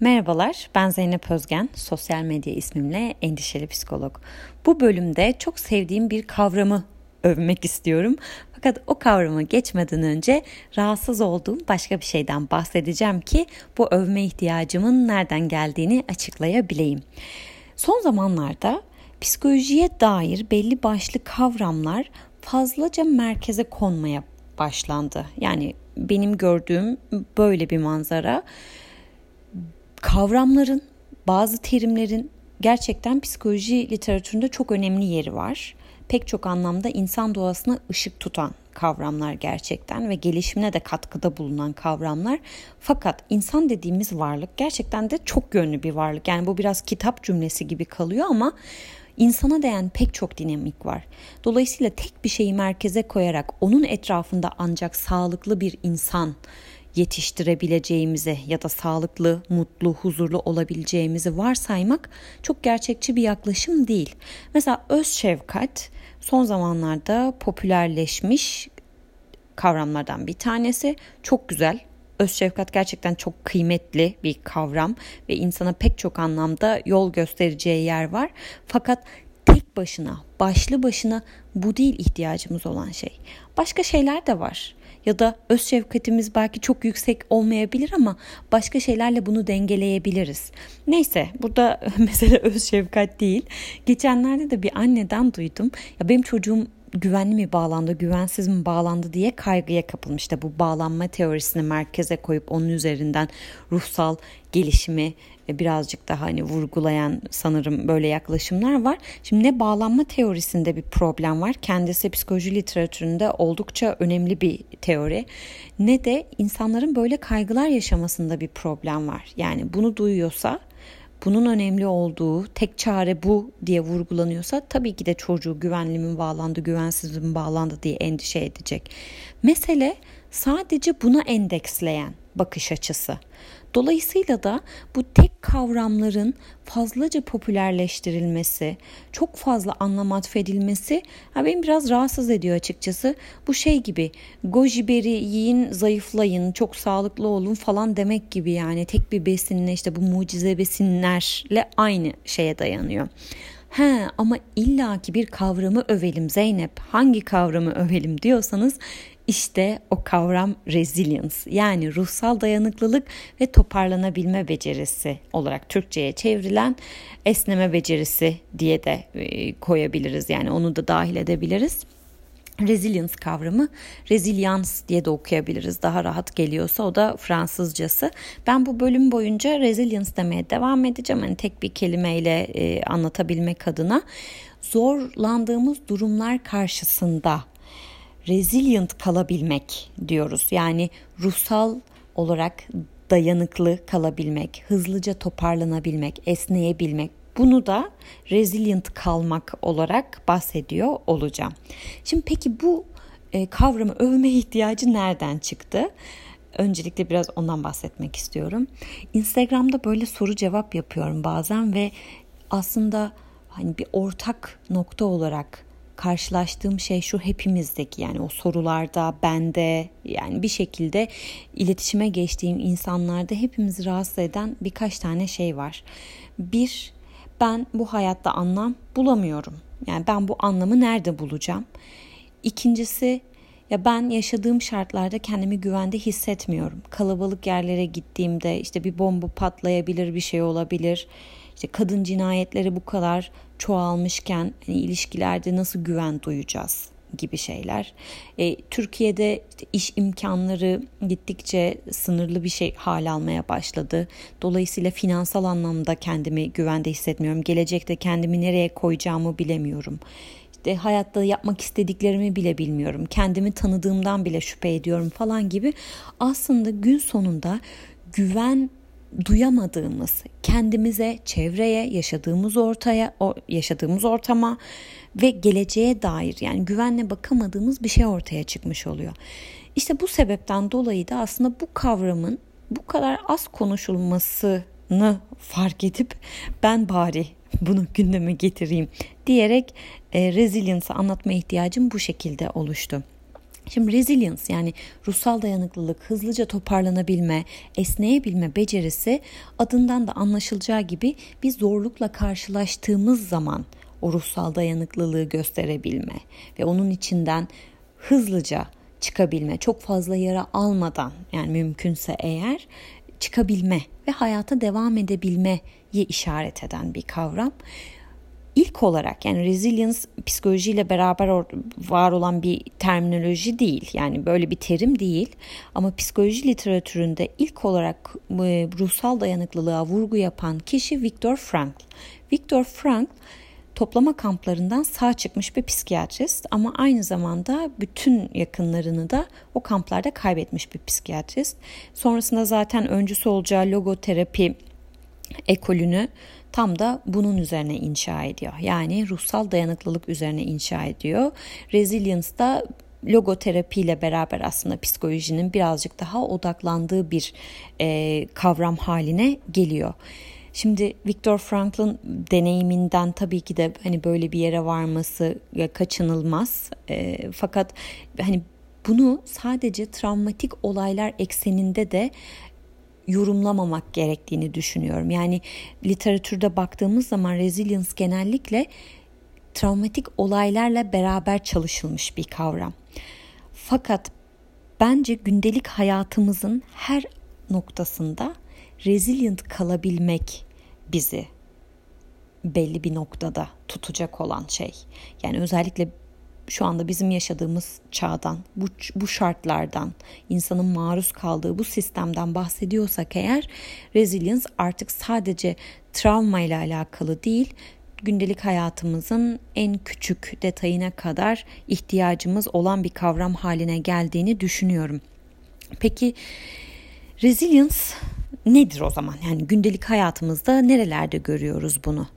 Merhabalar, ben Zeynep Özgen, sosyal medya ismimle endişeli psikolog. Bu bölümde çok sevdiğim bir kavramı övmek istiyorum. Fakat o kavramı geçmeden önce rahatsız olduğum başka bir şeyden bahsedeceğim ki bu övme ihtiyacımın nereden geldiğini açıklayabileyim. Son zamanlarda psikolojiye dair belli başlı kavramlar fazlaca merkeze konmaya başlandı. Yani benim gördüğüm böyle bir manzara kavramların, bazı terimlerin gerçekten psikoloji literatüründe çok önemli yeri var. Pek çok anlamda insan doğasına ışık tutan kavramlar gerçekten ve gelişimine de katkıda bulunan kavramlar. Fakat insan dediğimiz varlık gerçekten de çok yönlü bir varlık. Yani bu biraz kitap cümlesi gibi kalıyor ama insana değen pek çok dinamik var. Dolayısıyla tek bir şeyi merkeze koyarak onun etrafında ancak sağlıklı bir insan yetiştirebileceğimizi ya da sağlıklı, mutlu, huzurlu olabileceğimizi varsaymak çok gerçekçi bir yaklaşım değil. Mesela öz şefkat son zamanlarda popülerleşmiş kavramlardan bir tanesi. Çok güzel. Öz şefkat gerçekten çok kıymetli bir kavram ve insana pek çok anlamda yol göstereceği yer var. Fakat tek başına, başlı başına bu değil ihtiyacımız olan şey. Başka şeyler de var ya da öz şefkatimiz belki çok yüksek olmayabilir ama başka şeylerle bunu dengeleyebiliriz. Neyse burada mesele öz şefkat değil. Geçenlerde de bir anneden duydum. Ya benim çocuğum güvenli mi bağlandı, güvensiz mi bağlandı diye kaygıya kapılmıştı. Bu bağlanma teorisini merkeze koyup onun üzerinden ruhsal gelişimi e, birazcık daha hani vurgulayan sanırım böyle yaklaşımlar var. Şimdi ne bağlanma teorisinde bir problem var. Kendisi psikoloji literatüründe oldukça önemli bir teori. Ne de insanların böyle kaygılar yaşamasında bir problem var. Yani bunu duyuyorsa bunun önemli olduğu tek çare bu diye vurgulanıyorsa tabii ki de çocuğu güvenli mi bağlandı, güvensiz mi bağlandı diye endişe edecek. Mesele sadece buna endeksleyen bakış açısı. Dolayısıyla da bu tek kavramların fazlaca popülerleştirilmesi, çok fazla anlam atfedilmesi ha beni biraz rahatsız ediyor açıkçası. Bu şey gibi goji beri yiyin, zayıflayın, çok sağlıklı olun falan demek gibi yani tek bir besinle işte bu mucize besinlerle aynı şeye dayanıyor. He ama illaki bir kavramı övelim Zeynep. Hangi kavramı övelim diyorsanız işte o kavram resilience yani ruhsal dayanıklılık ve toparlanabilme becerisi olarak Türkçe'ye çevrilen esneme becerisi diye de e, koyabiliriz. Yani onu da dahil edebiliriz. Resilience kavramı resilience diye de okuyabiliriz daha rahat geliyorsa o da Fransızcası. Ben bu bölüm boyunca resilience demeye devam edeceğim hani tek bir kelimeyle e, anlatabilmek adına zorlandığımız durumlar karşısında resilient kalabilmek diyoruz. Yani ruhsal olarak dayanıklı kalabilmek, hızlıca toparlanabilmek, esneyebilmek. Bunu da resilient kalmak olarak bahsediyor olacağım. Şimdi peki bu e, kavramı övme ihtiyacı nereden çıktı? Öncelikle biraz ondan bahsetmek istiyorum. Instagram'da böyle soru cevap yapıyorum bazen ve aslında hani bir ortak nokta olarak karşılaştığım şey şu hepimizdeki yani o sorularda bende yani bir şekilde iletişime geçtiğim insanlarda hepimizi rahatsız eden birkaç tane şey var. Bir ben bu hayatta anlam bulamıyorum. Yani ben bu anlamı nerede bulacağım? İkincisi ya ben yaşadığım şartlarda kendimi güvende hissetmiyorum. Kalabalık yerlere gittiğimde işte bir bomba patlayabilir, bir şey olabilir işte kadın cinayetleri bu kadar çoğalmışken hani ilişkilerde nasıl güven duyacağız gibi şeyler. E, Türkiye'de iş imkanları gittikçe sınırlı bir şey hal almaya başladı. Dolayısıyla finansal anlamda kendimi güvende hissetmiyorum. Gelecekte kendimi nereye koyacağımı bilemiyorum. İşte hayatta yapmak istediklerimi bile bilmiyorum. Kendimi tanıdığımdan bile şüphe ediyorum falan gibi. Aslında gün sonunda güven duyamadığımız kendimize, çevreye, yaşadığımız ortaya, o yaşadığımız ortama ve geleceğe dair yani güvenle bakamadığımız bir şey ortaya çıkmış oluyor. İşte bu sebepten dolayı da aslında bu kavramın bu kadar az konuşulmasını fark edip ben bari bunu gündeme getireyim diyerek e, resilience'ı anlatma ihtiyacım bu şekilde oluştu. Şimdi resilience yani ruhsal dayanıklılık, hızlıca toparlanabilme, esneyebilme becerisi adından da anlaşılacağı gibi bir zorlukla karşılaştığımız zaman o ruhsal dayanıklılığı gösterebilme ve onun içinden hızlıca çıkabilme, çok fazla yara almadan yani mümkünse eğer çıkabilme ve hayata devam edebilmeye işaret eden bir kavram. İlk olarak yani resilience psikolojiyle beraber var olan bir terminoloji değil. Yani böyle bir terim değil. Ama psikoloji literatüründe ilk olarak e, ruhsal dayanıklılığa vurgu yapan kişi Viktor Frankl. Viktor Frankl toplama kamplarından sağ çıkmış bir psikiyatrist ama aynı zamanda bütün yakınlarını da o kamplarda kaybetmiş bir psikiyatrist. Sonrasında zaten öncüsü olacağı logoterapi ekolünü tam da bunun üzerine inşa ediyor. Yani ruhsal dayanıklılık üzerine inşa ediyor. Resilience da logoterapi ile beraber aslında psikolojinin birazcık daha odaklandığı bir e, kavram haline geliyor. Şimdi Viktor Frankl'ın deneyiminden tabii ki de hani böyle bir yere varması kaçınılmaz. E, fakat hani bunu sadece travmatik olaylar ekseninde de yorumlamamak gerektiğini düşünüyorum. Yani literatürde baktığımız zaman resilience genellikle travmatik olaylarla beraber çalışılmış bir kavram. Fakat bence gündelik hayatımızın her noktasında resilient kalabilmek bizi belli bir noktada tutacak olan şey. Yani özellikle şu anda bizim yaşadığımız çağdan, bu, bu şartlardan, insanın maruz kaldığı bu sistemden bahsediyorsak eğer resilience artık sadece travma ile alakalı değil, gündelik hayatımızın en küçük detayına kadar ihtiyacımız olan bir kavram haline geldiğini düşünüyorum. Peki resilience nedir o zaman? Yani gündelik hayatımızda nerelerde görüyoruz bunu?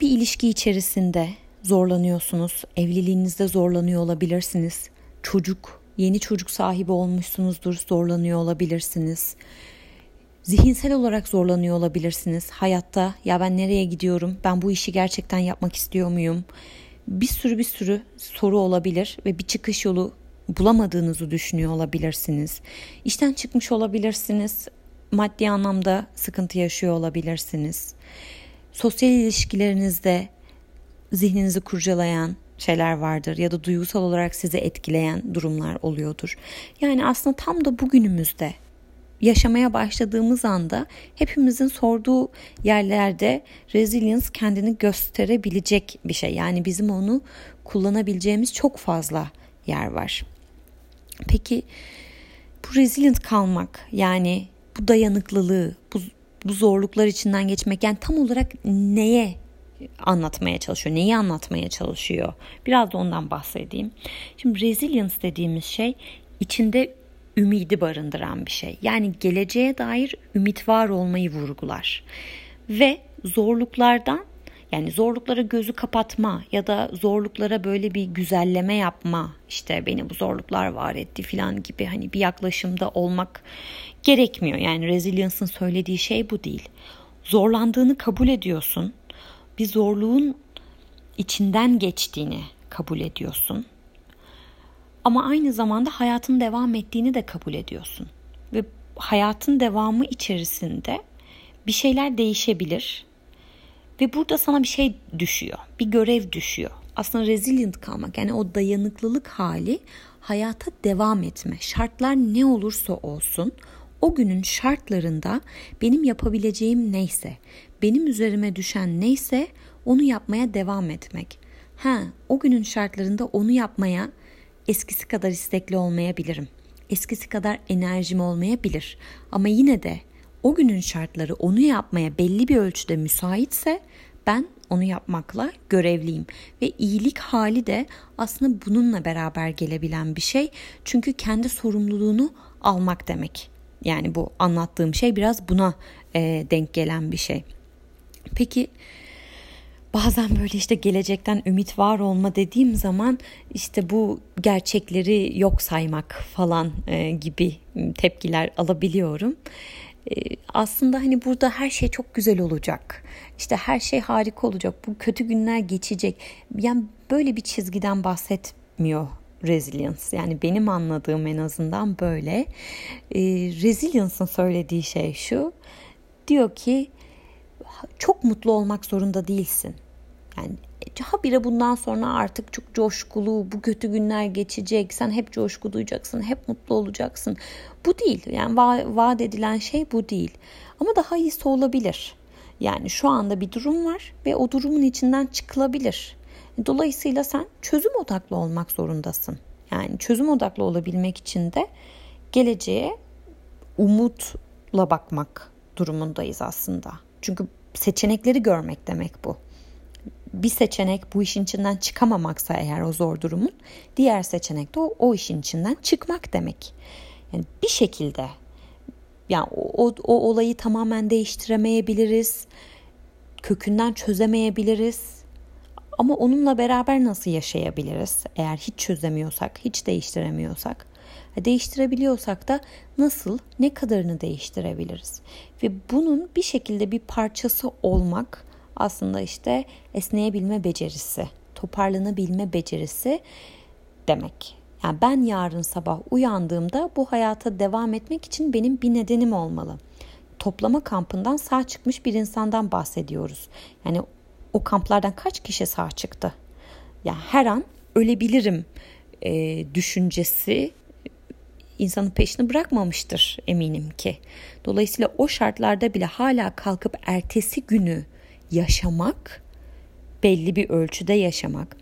Bir ilişki içerisinde zorlanıyorsunuz, evliliğinizde zorlanıyor olabilirsiniz. Çocuk, yeni çocuk sahibi olmuşsunuzdur, zorlanıyor olabilirsiniz. Zihinsel olarak zorlanıyor olabilirsiniz. Hayatta ya ben nereye gidiyorum? Ben bu işi gerçekten yapmak istiyor muyum? Bir sürü bir sürü soru olabilir ve bir çıkış yolu bulamadığınızı düşünüyor olabilirsiniz. İşten çıkmış olabilirsiniz maddi anlamda sıkıntı yaşıyor olabilirsiniz. Sosyal ilişkilerinizde zihninizi kurcalayan şeyler vardır ya da duygusal olarak sizi etkileyen durumlar oluyordur. Yani aslında tam da bugünümüzde yaşamaya başladığımız anda hepimizin sorduğu yerlerde resilience kendini gösterebilecek bir şey. Yani bizim onu kullanabileceğimiz çok fazla yer var. Peki bu resilient kalmak yani bu dayanıklılığı, bu, bu zorluklar içinden geçmek yani tam olarak neye anlatmaya çalışıyor, neyi anlatmaya çalışıyor? Biraz da ondan bahsedeyim. Şimdi resilience dediğimiz şey içinde ümidi barındıran bir şey. Yani geleceğe dair ümit var olmayı vurgular. Ve zorluklardan yani zorluklara gözü kapatma ya da zorluklara böyle bir güzelleme yapma işte beni bu zorluklar var etti filan gibi hani bir yaklaşımda olmak gerekmiyor. Yani resilience'ın söylediği şey bu değil. Zorlandığını kabul ediyorsun. Bir zorluğun içinden geçtiğini kabul ediyorsun. Ama aynı zamanda hayatın devam ettiğini de kabul ediyorsun. Ve hayatın devamı içerisinde bir şeyler değişebilir ve burada sana bir şey düşüyor. Bir görev düşüyor. Aslında resilient kalmak yani o dayanıklılık hali hayata devam etme. Şartlar ne olursa olsun o günün şartlarında benim yapabileceğim neyse, benim üzerime düşen neyse onu yapmaya devam etmek. Ha, o günün şartlarında onu yapmaya eskisi kadar istekli olmayabilirim. Eskisi kadar enerjim olmayabilir. Ama yine de o günün şartları onu yapmaya belli bir ölçüde müsaitse ben onu yapmakla görevliyim ve iyilik hali de aslında bununla beraber gelebilen bir şey. Çünkü kendi sorumluluğunu almak demek. Yani bu anlattığım şey biraz buna e, denk gelen bir şey. Peki bazen böyle işte gelecekten ümit var olma dediğim zaman işte bu gerçekleri yok saymak falan e, gibi tepkiler alabiliyorum. Ee, aslında hani burada her şey çok güzel olacak. İşte her şey harika olacak. Bu kötü günler geçecek. Yani böyle bir çizgiden bahsetmiyor resilience. Yani benim anladığım en azından böyle. E, resilience'ın söylediği şey şu. Diyor ki çok mutlu olmak zorunda değilsin. Yani habire bundan sonra artık çok coşkulu, bu kötü günler geçecek, sen hep coşku duyacaksın, hep mutlu olacaksın. Bu değil. Yani va- vaat edilen şey bu değil. Ama daha iyisi olabilir. Yani şu anda bir durum var ve o durumun içinden çıkılabilir. Dolayısıyla sen çözüm odaklı olmak zorundasın. Yani çözüm odaklı olabilmek için de geleceğe umutla bakmak durumundayız aslında. Çünkü seçenekleri görmek demek bu. Bir seçenek bu işin içinden çıkamamaksa eğer o zor durumun, diğer seçenek de o, o işin içinden çıkmak demek. Yani bir şekilde yani o, o, o olayı tamamen değiştiremeyebiliriz. Kökünden çözemeyebiliriz. Ama onunla beraber nasıl yaşayabiliriz? Eğer hiç çözemiyorsak, hiç değiştiremiyorsak. Değiştirebiliyorsak da nasıl, ne kadarını değiştirebiliriz? Ve bunun bir şekilde bir parçası olmak aslında işte esneyebilme becerisi, toparlanabilme becerisi demek. Yani ben yarın sabah uyandığımda bu hayata devam etmek için benim bir nedenim olmalı. Toplama kampından sağ çıkmış bir insandan bahsediyoruz. Yani o kamplardan kaç kişi sağ çıktı? Yani her an ölebilirim e, düşüncesi insanın peşini bırakmamıştır eminim ki. Dolayısıyla o şartlarda bile hala kalkıp ertesi günü yaşamak, belli bir ölçüde yaşamak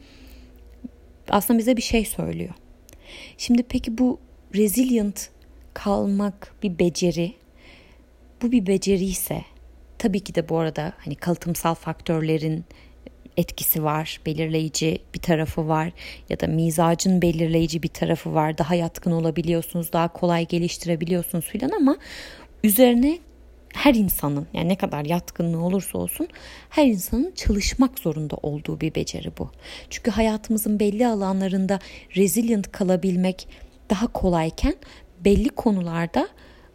aslında bize bir şey söylüyor. Şimdi peki bu resilient kalmak bir beceri. Bu bir beceri ise tabii ki de bu arada hani kalıtımsal faktörlerin etkisi var, belirleyici bir tarafı var ya da mizacın belirleyici bir tarafı var. Daha yatkın olabiliyorsunuz, daha kolay geliştirebiliyorsunuz filan ama üzerine her insanın yani ne kadar yatkınlığı olursa olsun her insanın çalışmak zorunda olduğu bir beceri bu. Çünkü hayatımızın belli alanlarında resilient kalabilmek daha kolayken belli konularda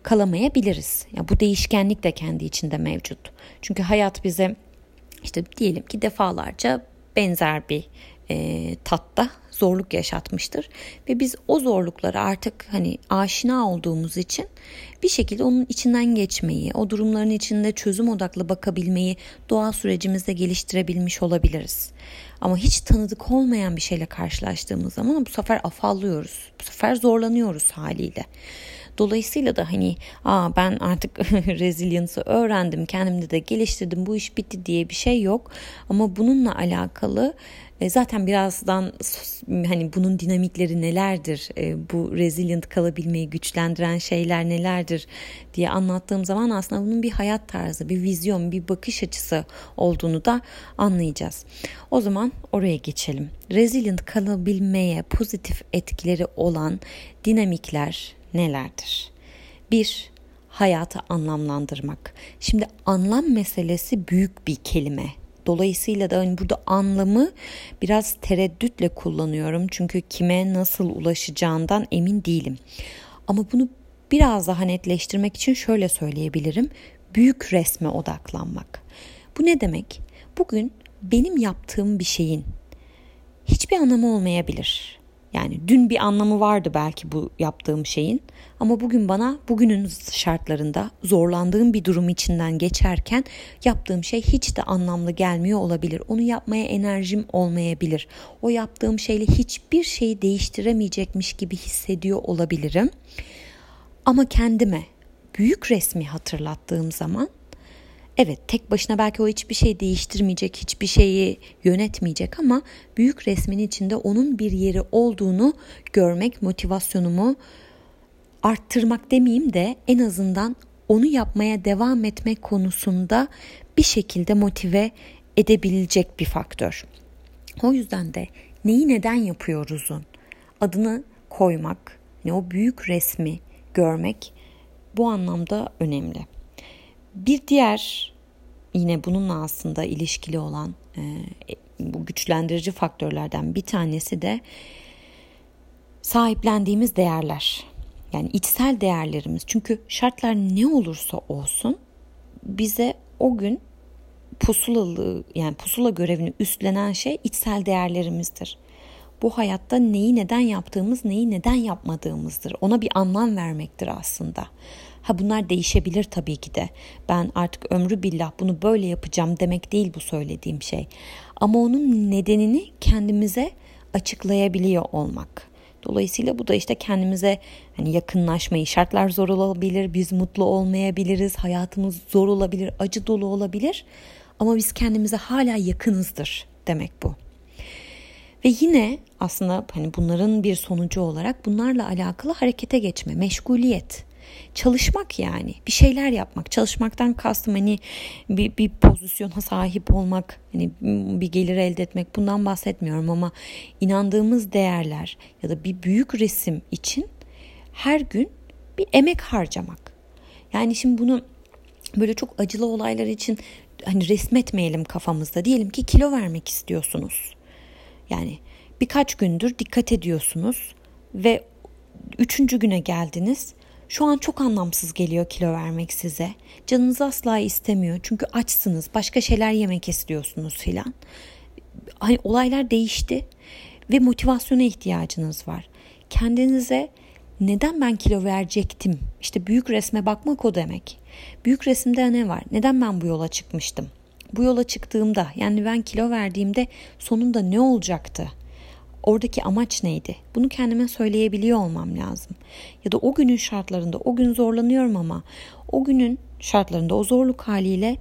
kalamayabiliriz. Ya yani bu değişkenlik de kendi içinde mevcut. Çünkü hayat bize işte diyelim ki defalarca benzer bir e, tatta zorluk yaşatmıştır ve biz o zorluklara artık hani aşina olduğumuz için bir şekilde onun içinden geçmeyi, o durumların içinde çözüm odaklı bakabilmeyi doğa sürecimizde geliştirebilmiş olabiliriz. Ama hiç tanıdık olmayan bir şeyle karşılaştığımız zaman bu sefer afallıyoruz. Bu sefer zorlanıyoruz haliyle. Dolayısıyla da hani aa ben artık resilience'ı öğrendim, kendimde de geliştirdim, bu iş bitti diye bir şey yok. Ama bununla alakalı e, zaten birazdan hani bunun dinamikleri nelerdir, e, bu resilient kalabilmeyi güçlendiren şeyler nelerdir diye anlattığım zaman aslında bunun bir hayat tarzı, bir vizyon, bir bakış açısı olduğunu da anlayacağız. O zaman oraya geçelim. Resilient kalabilmeye pozitif etkileri olan dinamikler nelerdir? Bir, hayatı anlamlandırmak. Şimdi anlam meselesi büyük bir kelime. Dolayısıyla da hani burada anlamı biraz tereddütle kullanıyorum. Çünkü kime nasıl ulaşacağından emin değilim. Ama bunu biraz daha netleştirmek için şöyle söyleyebilirim. Büyük resme odaklanmak. Bu ne demek? Bugün benim yaptığım bir şeyin hiçbir anlamı olmayabilir. Yani dün bir anlamı vardı belki bu yaptığım şeyin ama bugün bana bugünün şartlarında zorlandığım bir durum içinden geçerken yaptığım şey hiç de anlamlı gelmiyor olabilir. Onu yapmaya enerjim olmayabilir. O yaptığım şeyle hiçbir şeyi değiştiremeyecekmiş gibi hissediyor olabilirim. Ama kendime büyük resmi hatırlattığım zaman Evet tek başına belki o hiçbir şey değiştirmeyecek, hiçbir şeyi yönetmeyecek ama büyük resmin içinde onun bir yeri olduğunu görmek motivasyonumu arttırmak demeyeyim de en azından onu yapmaya devam etmek konusunda bir şekilde motive edebilecek bir faktör. O yüzden de neyi neden yapıyoruzun adını koymak, ne o büyük resmi görmek bu anlamda önemli. Bir diğer yine bununla aslında ilişkili olan e, bu güçlendirici faktörlerden bir tanesi de sahiplendiğimiz değerler. Yani içsel değerlerimiz. Çünkü şartlar ne olursa olsun bize o gün pusulalı yani pusula görevini üstlenen şey içsel değerlerimizdir. bu hayatta neyi neden yaptığımız, neyi neden yapmadığımızdır. Ona bir anlam vermektir aslında. Ha bunlar değişebilir tabii ki de. Ben artık ömrü billah bunu böyle yapacağım demek değil bu söylediğim şey. Ama onun nedenini kendimize açıklayabiliyor olmak. Dolayısıyla bu da işte kendimize hani yakınlaşmayı, şartlar zor olabilir, biz mutlu olmayabiliriz, hayatımız zor olabilir, acı dolu olabilir. Ama biz kendimize hala yakınızdır demek bu. Ve yine aslında hani bunların bir sonucu olarak bunlarla alakalı harekete geçme, meşguliyet. Çalışmak yani bir şeyler yapmak. Çalışmaktan kastım hani bir, bir pozisyona sahip olmak, hani bir gelir elde etmek bundan bahsetmiyorum ama inandığımız değerler ya da bir büyük resim için her gün bir emek harcamak. Yani şimdi bunu böyle çok acılı olaylar için hani resmetmeyelim kafamızda. Diyelim ki kilo vermek istiyorsunuz. Yani birkaç gündür dikkat ediyorsunuz ve üçüncü güne geldiniz. Şu an çok anlamsız geliyor kilo vermek size. Canınız asla istemiyor çünkü açsınız, başka şeyler yemek istiyorsunuz filan. Hani olaylar değişti ve motivasyona ihtiyacınız var. Kendinize neden ben kilo verecektim? İşte büyük resme bakmak o demek. Büyük resimde ne var? Neden ben bu yola çıkmıştım? Bu yola çıktığımda yani ben kilo verdiğimde sonunda ne olacaktı? Oradaki amaç neydi? Bunu kendime söyleyebiliyor olmam lazım. Ya da o günün şartlarında o gün zorlanıyorum ama o günün şartlarında o zorluk haliyle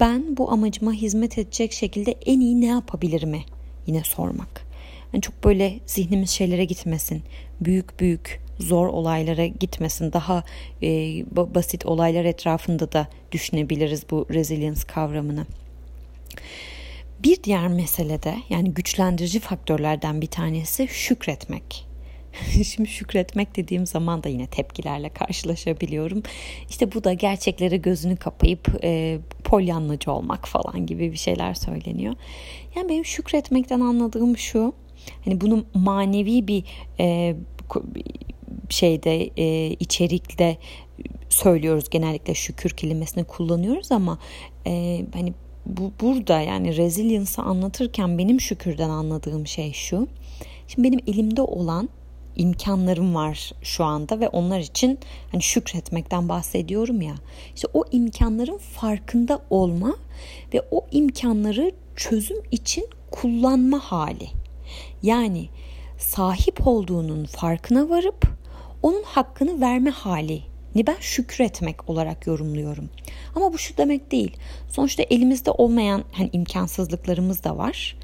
ben bu amacıma hizmet edecek şekilde en iyi ne yapabilirimi yine sormak. Yani çok böyle zihnimiz şeylere gitmesin. Büyük büyük zor olaylara gitmesin. Daha e, basit olaylar etrafında da düşünebiliriz bu resilience kavramını. Bir diğer mesele de yani güçlendirici faktörlerden bir tanesi şükretmek. Şimdi şükretmek dediğim zaman da yine tepkilerle karşılaşabiliyorum. İşte bu da gerçeklere gözünü kapayıp e, polyanlıcı olmak falan gibi bir şeyler söyleniyor. Yani benim şükretmekten anladığım şu. Hani bunu manevi bir e, şeyde e, içerikte söylüyoruz genellikle şükür kelimesini kullanıyoruz ama e, hani bu burada yani resilience'ı anlatırken benim şükürden anladığım şey şu. Şimdi benim elimde olan imkanlarım var şu anda ve onlar için hani şükretmekten bahsediyorum ya. İşte o imkanların farkında olma ve o imkanları çözüm için kullanma hali. Yani sahip olduğunun farkına varıp onun hakkını verme hali ben şükretmek olarak yorumluyorum. Ama bu şu demek değil. Sonuçta elimizde olmayan hani imkansızlıklarımız da var.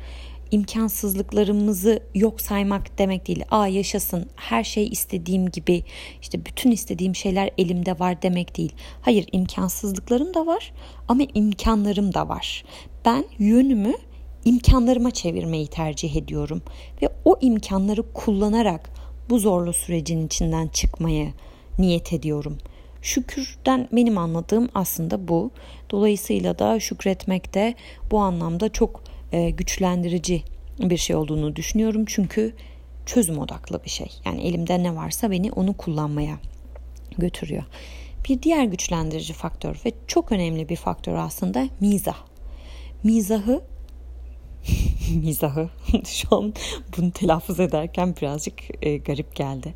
İmkansızlıklarımızı yok saymak demek değil. Aa yaşasın her şey istediğim gibi işte bütün istediğim şeyler elimde var demek değil. Hayır imkansızlıklarım da var ama imkanlarım da var. Ben yönümü imkanlarıma çevirmeyi tercih ediyorum ve o imkanları kullanarak bu zorlu sürecin içinden çıkmayı niyet ediyorum. Şükürden benim anladığım aslında bu. Dolayısıyla da şükretmek de bu anlamda çok e, güçlendirici bir şey olduğunu düşünüyorum. Çünkü çözüm odaklı bir şey. Yani elimde ne varsa beni onu kullanmaya götürüyor. Bir diğer güçlendirici faktör ve çok önemli bir faktör aslında mizah. Mizahı mizahı şu an bunu telaffuz ederken birazcık e, garip geldi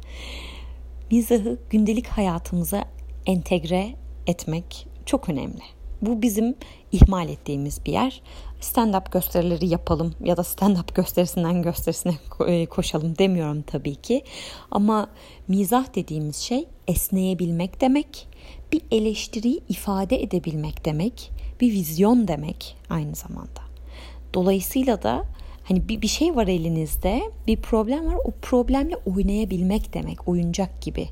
mizahı gündelik hayatımıza entegre etmek çok önemli. Bu bizim ihmal ettiğimiz bir yer. Stand-up gösterileri yapalım ya da stand-up gösterisinden gösterisine e, koşalım demiyorum tabii ki. Ama mizah dediğimiz şey esneyebilmek demek, bir eleştiriyi ifade edebilmek demek, bir vizyon demek aynı zamanda. Dolayısıyla da Hani bir, bir şey var elinizde, bir problem var. O problemle oynayabilmek demek, oyuncak gibi.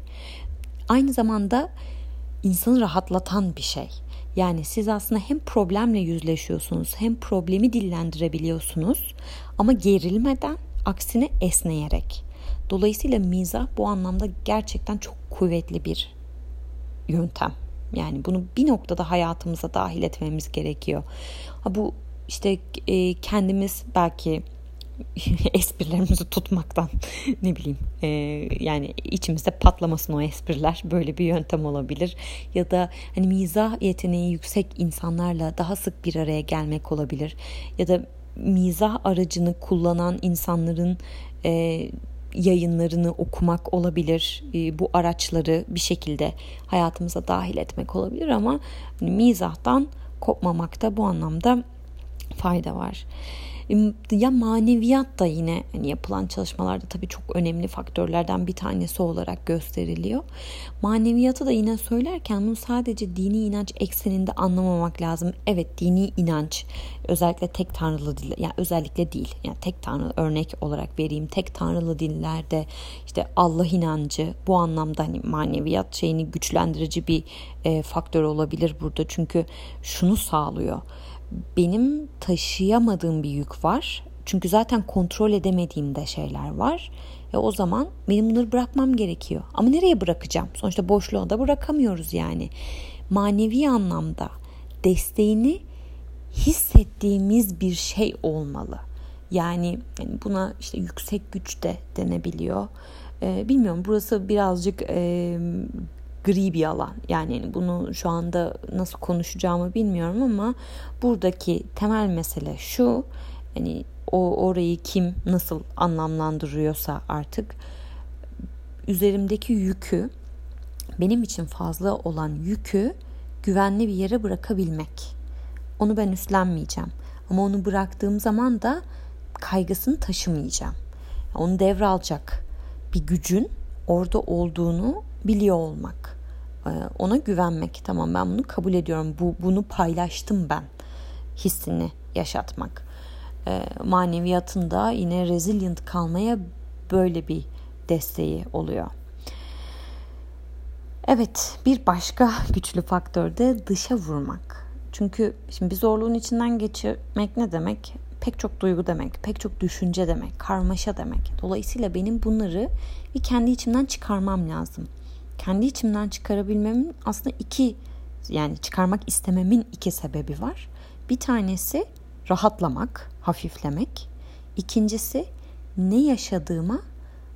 Aynı zamanda insanı rahatlatan bir şey. Yani siz aslında hem problemle yüzleşiyorsunuz, hem problemi dillendirebiliyorsunuz ama gerilmeden, aksine esneyerek. Dolayısıyla mizah bu anlamda gerçekten çok kuvvetli bir yöntem. Yani bunu bir noktada hayatımıza dahil etmemiz gerekiyor. Ha bu işte e, kendimiz belki esprilerimizi tutmaktan ne bileyim e, yani içimizde patlamasın o espriler. Böyle bir yöntem olabilir. Ya da hani mizah yeteneği yüksek insanlarla daha sık bir araya gelmek olabilir. Ya da mizah aracını kullanan insanların e, yayınlarını okumak olabilir. E, bu araçları bir şekilde hayatımıza dahil etmek olabilir ama hani mizahtan kopmamakta bu anlamda fayda var. Ya maneviyat da yine hani yapılan çalışmalarda tabii çok önemli faktörlerden bir tanesi olarak gösteriliyor. Maneviyatı da yine söylerken bunu sadece dini inanç ekseninde anlamamak lazım. Evet dini inanç özellikle tek tanrılı dil yani özellikle değil yani tek tanrılı örnek olarak vereyim tek tanrılı dillerde işte Allah inancı bu anlamda hani maneviyat şeyini güçlendirici bir e, faktör olabilir burada çünkü şunu sağlıyor benim taşıyamadığım bir yük var. Çünkü zaten kontrol edemediğim de şeyler var. E o zaman benim bunları bırakmam gerekiyor. Ama nereye bırakacağım? Sonuçta boşluğa da bırakamıyoruz yani. Manevi anlamda desteğini hissettiğimiz bir şey olmalı. Yani, buna işte yüksek güç de denebiliyor. Ee, bilmiyorum burası birazcık e, gri bir alan. Yani bunu şu anda nasıl konuşacağımı bilmiyorum ama buradaki temel mesele şu. Hani o orayı kim nasıl anlamlandırıyorsa artık üzerimdeki yükü benim için fazla olan yükü güvenli bir yere bırakabilmek. Onu ben üstlenmeyeceğim. Ama onu bıraktığım zaman da kaygısını taşımayacağım. Onu devralacak bir gücün orada olduğunu biliyor olmak. Ee, ona güvenmek. Tamam ben bunu kabul ediyorum. Bu bunu paylaştım ben hissini yaşatmak. E, maneviyatında yine resilient kalmaya böyle bir desteği oluyor. Evet bir başka güçlü faktör de dışa vurmak. Çünkü şimdi bir zorluğun içinden geçirmek ne demek? Pek çok duygu demek, pek çok düşünce demek, karmaşa demek. Dolayısıyla benim bunları bir kendi içimden çıkarmam lazım kendi içimden çıkarabilmemin aslında iki yani çıkarmak istememin iki sebebi var. Bir tanesi rahatlamak, hafiflemek. İkincisi ne yaşadığıma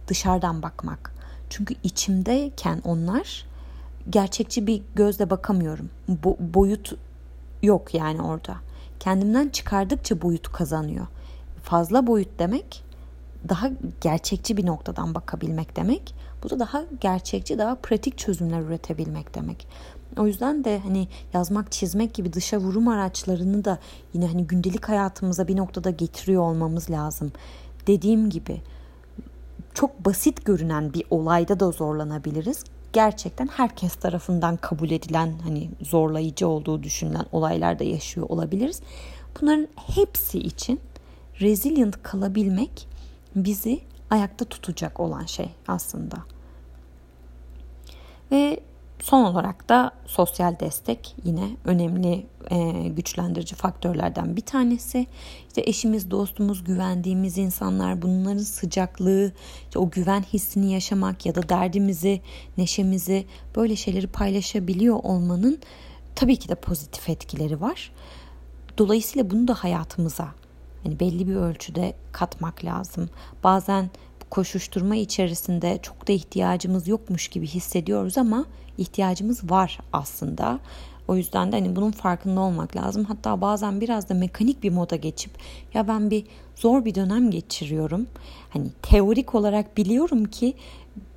dışarıdan bakmak. Çünkü içimdeyken onlar gerçekçi bir gözle bakamıyorum. Bo- boyut yok yani orada. Kendimden çıkardıkça boyut kazanıyor. Fazla boyut demek daha gerçekçi bir noktadan bakabilmek demek. Bu da daha gerçekçi, daha pratik çözümler üretebilmek demek. O yüzden de hani yazmak, çizmek gibi dışa vurum araçlarını da yine hani gündelik hayatımıza bir noktada getiriyor olmamız lazım. Dediğim gibi çok basit görünen bir olayda da zorlanabiliriz. Gerçekten herkes tarafından kabul edilen hani zorlayıcı olduğu düşünülen olaylarda yaşıyor olabiliriz. Bunların hepsi için resilient kalabilmek bizi ayakta tutacak olan şey aslında. Ve son olarak da sosyal destek yine önemli e, güçlendirici faktörlerden bir tanesi. İşte eşimiz, dostumuz, güvendiğimiz insanlar bunların sıcaklığı, işte o güven hissini yaşamak ya da derdimizi, neşemizi böyle şeyleri paylaşabiliyor olmanın tabii ki de pozitif etkileri var. Dolayısıyla bunu da hayatımıza yani belli bir ölçüde katmak lazım. Bazen koşuşturma içerisinde çok da ihtiyacımız yokmuş gibi hissediyoruz ama ihtiyacımız var aslında. O yüzden de hani bunun farkında olmak lazım. Hatta bazen biraz da mekanik bir moda geçip ya ben bir zor bir dönem geçiriyorum. Hani teorik olarak biliyorum ki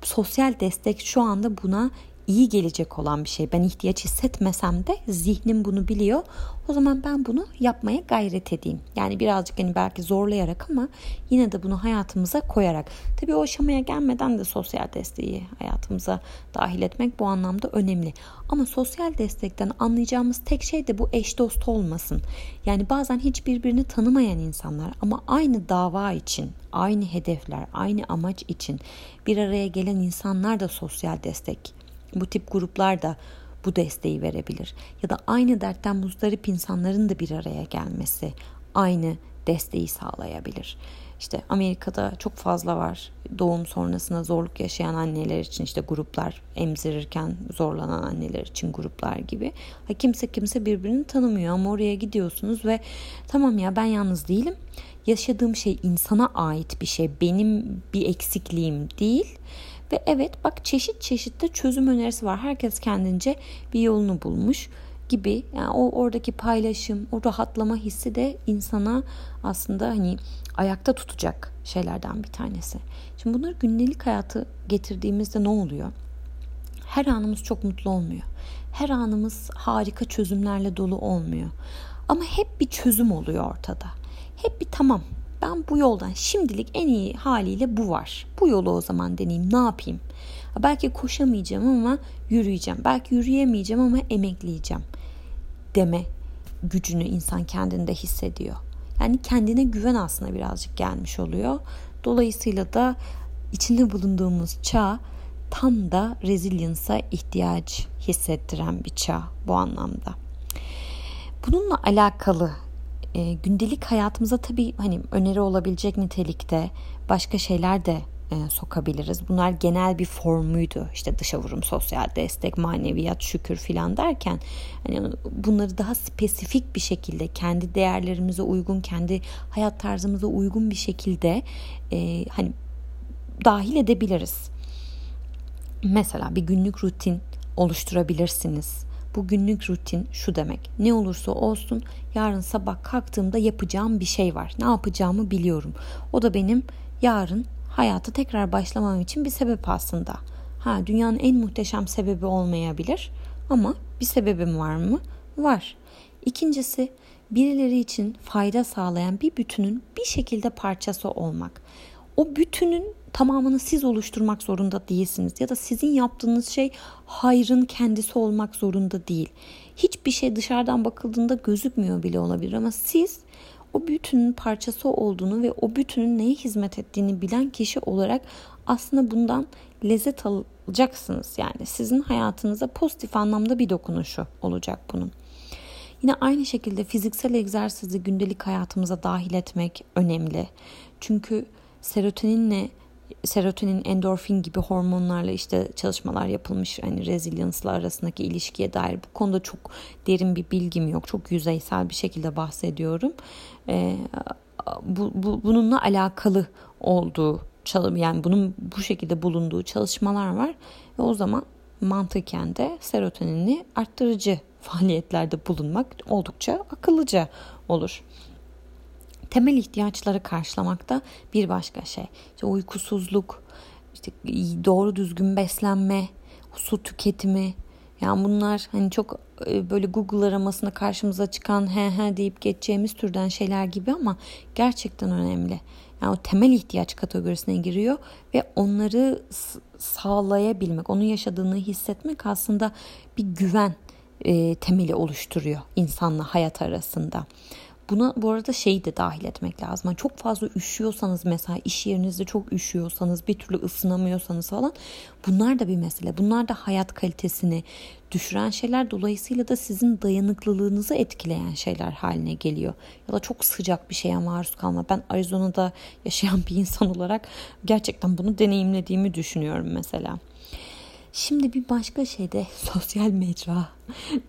sosyal destek şu anda buna iyi gelecek olan bir şey. Ben ihtiyaç hissetmesem de zihnim bunu biliyor. O zaman ben bunu yapmaya gayret edeyim. Yani birazcık hani belki zorlayarak ama yine de bunu hayatımıza koyarak. Tabii o aşamaya gelmeden de sosyal desteği hayatımıza dahil etmek bu anlamda önemli. Ama sosyal destekten anlayacağımız tek şey de bu eş dost olmasın. Yani bazen hiç birbirini tanımayan insanlar ama aynı dava için, aynı hedefler, aynı amaç için bir araya gelen insanlar da sosyal destek bu tip gruplar da bu desteği verebilir. Ya da aynı dertten muzdarip insanların da bir araya gelmesi aynı desteği sağlayabilir. İşte Amerika'da çok fazla var. Doğum sonrasında zorluk yaşayan anneler için işte gruplar, emzirirken zorlanan anneler için gruplar gibi. Ha, kimse kimse birbirini tanımıyor ama oraya gidiyorsunuz ve tamam ya ben yalnız değilim. Yaşadığım şey insana ait bir şey. Benim bir eksikliğim değil ve evet bak çeşit çeşit de çözüm önerisi var. Herkes kendince bir yolunu bulmuş gibi. Yani o oradaki paylaşım, o rahatlama hissi de insana aslında hani ayakta tutacak şeylerden bir tanesi. Şimdi bunları gündelik hayatı getirdiğimizde ne oluyor? Her anımız çok mutlu olmuyor. Her anımız harika çözümlerle dolu olmuyor. Ama hep bir çözüm oluyor ortada. Hep bir tamam ben bu yoldan şimdilik en iyi haliyle bu var. Bu yolu o zaman deneyeyim ne yapayım? Belki koşamayacağım ama yürüyeceğim. Belki yürüyemeyeceğim ama emekleyeceğim deme gücünü insan kendinde hissediyor. Yani kendine güven aslında birazcık gelmiş oluyor. Dolayısıyla da içinde bulunduğumuz çağ tam da resilience'a ihtiyaç hissettiren bir çağ bu anlamda. Bununla alakalı e, gündelik hayatımıza tabii hani öneri olabilecek nitelikte başka şeyler de e, sokabiliriz. Bunlar genel bir formuydu. İşte dışa vurum, sosyal destek, maneviyat, şükür filan derken hani bunları daha spesifik bir şekilde kendi değerlerimize uygun, kendi hayat tarzımıza uygun bir şekilde e, hani dahil edebiliriz. Mesela bir günlük rutin oluşturabilirsiniz. Bu günlük rutin şu demek. Ne olursa olsun yarın sabah kalktığımda yapacağım bir şey var. Ne yapacağımı biliyorum. O da benim yarın hayata tekrar başlamam için bir sebep aslında. Ha dünyanın en muhteşem sebebi olmayabilir ama bir sebebim var mı? Var. İkincisi birileri için fayda sağlayan bir bütünün bir şekilde parçası olmak. O bütünün tamamını siz oluşturmak zorunda değilsiniz ya da sizin yaptığınız şey hayrın kendisi olmak zorunda değil. Hiçbir şey dışarıdan bakıldığında gözükmüyor bile olabilir ama siz o bütünün parçası olduğunu ve o bütünün neye hizmet ettiğini bilen kişi olarak aslında bundan lezzet alacaksınız. Yani sizin hayatınıza pozitif anlamda bir dokunuşu olacak bunun. Yine aynı şekilde fiziksel egzersizi gündelik hayatımıza dahil etmek önemli. Çünkü serotoninle serotonin, endorfin gibi hormonlarla işte çalışmalar yapılmış. Hani resilience'la arasındaki ilişkiye dair bu konuda çok derin bir bilgim yok. Çok yüzeysel bir şekilde bahsediyorum. Ee, bu, bu, bununla alakalı olduğu yani bunun bu şekilde bulunduğu çalışmalar var ve o zaman mantıken de serotonini arttırıcı faaliyetlerde bulunmak oldukça akıllıca olur temel ihtiyaçları karşılamakta bir başka şey. İşte uykusuzluk, işte doğru düzgün beslenme, su tüketimi. Yani bunlar hani çok e, böyle Google aramasında karşımıza çıkan he he deyip geçeceğimiz türden şeyler gibi ama gerçekten önemli. Yani o temel ihtiyaç kategorisine giriyor ve onları sağlayabilmek, onu yaşadığını hissetmek aslında bir güven e, temeli oluşturuyor insanla hayat arasında. Buna bu arada şeyi de dahil etmek lazım. Yani çok fazla üşüyorsanız mesela iş yerinizde çok üşüyorsanız bir türlü ısınamıyorsanız falan bunlar da bir mesele. Bunlar da hayat kalitesini düşüren şeyler dolayısıyla da sizin dayanıklılığınızı etkileyen şeyler haline geliyor. Ya da çok sıcak bir şeye maruz kalma. Ben Arizona'da yaşayan bir insan olarak gerçekten bunu deneyimlediğimi düşünüyorum mesela. Şimdi bir başka şey de sosyal mecra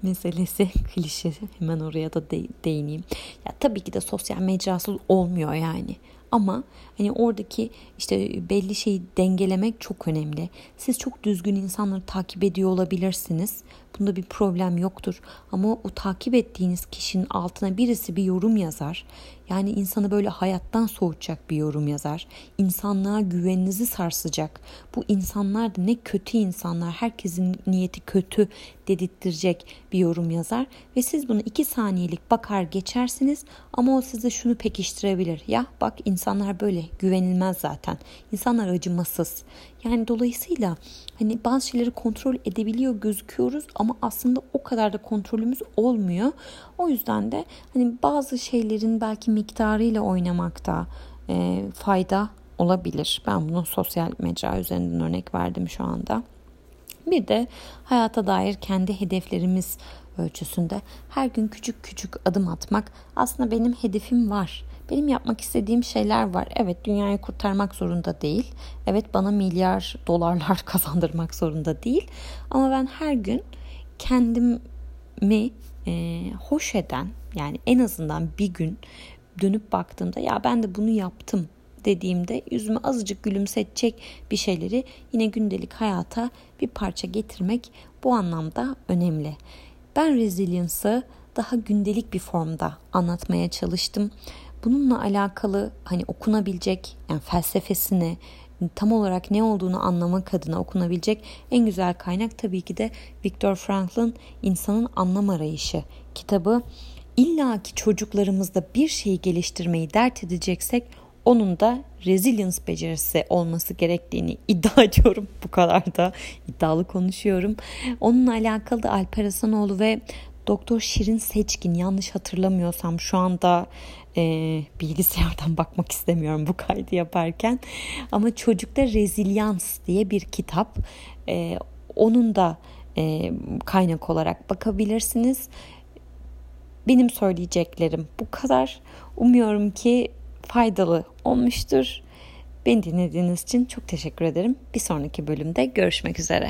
meselesi klişe hemen oraya da de- değineyim. Ya tabii ki de sosyal mecrasız olmuyor yani. Ama hani oradaki işte belli şeyi dengelemek çok önemli. Siz çok düzgün insanları takip ediyor olabilirsiniz. Bunda bir problem yoktur. Ama o takip ettiğiniz kişinin altına birisi bir yorum yazar. Yani insanı böyle hayattan soğutacak bir yorum yazar. İnsanlığa güveninizi sarsacak. Bu insanlar da ne kötü insanlar, herkesin niyeti kötü dedirttirecek bir yorum yazar. Ve siz bunu iki saniyelik bakar geçersiniz ama o size şunu pekiştirebilir. Ya bak insanlar böyle güvenilmez zaten. İnsanlar acımasız. Yani dolayısıyla hani bazı şeyleri kontrol edebiliyor gözüküyoruz ama aslında o kadar da kontrolümüz olmuyor. O yüzden de hani bazı şeylerin belki miktarıyla oynamakta e, fayda olabilir. Ben bunu sosyal mecra üzerinden örnek verdim şu anda. Bir de hayata dair kendi hedeflerimiz ölçüsünde her gün küçük küçük adım atmak aslında benim hedefim var. Benim yapmak istediğim şeyler var. Evet dünyayı kurtarmak zorunda değil. Evet bana milyar dolarlar kazandırmak zorunda değil. Ama ben her gün kendimi e, hoş eden yani en azından bir gün dönüp baktığımda ya ben de bunu yaptım dediğimde yüzüme azıcık gülümsetecek bir şeyleri yine gündelik hayata bir parça getirmek bu anlamda önemli. Ben resilience'ı daha gündelik bir formda anlatmaya çalıştım. Bununla alakalı hani okunabilecek yani felsefesini tam olarak ne olduğunu anlamak adına okunabilecek en güzel kaynak tabii ki de Viktor Frankl'ın İnsanın Anlam Arayışı kitabı. İlla ki çocuklarımızda bir şeyi geliştirmeyi dert edeceksek onun da resilience becerisi olması gerektiğini iddia ediyorum. Bu kadar da iddialı konuşuyorum. Onunla alakalı da Alper Hasanoğlu ve Doktor Şirin Seçkin yanlış hatırlamıyorsam şu anda e, bilgisayardan bakmak istemiyorum bu kaydı yaparken ama çocukta rezilyans diye bir kitap e, onun da e, kaynak olarak bakabilirsiniz. Benim söyleyeceklerim bu kadar. Umuyorum ki faydalı olmuştur. Beni dinlediğiniz için çok teşekkür ederim. Bir sonraki bölümde görüşmek üzere.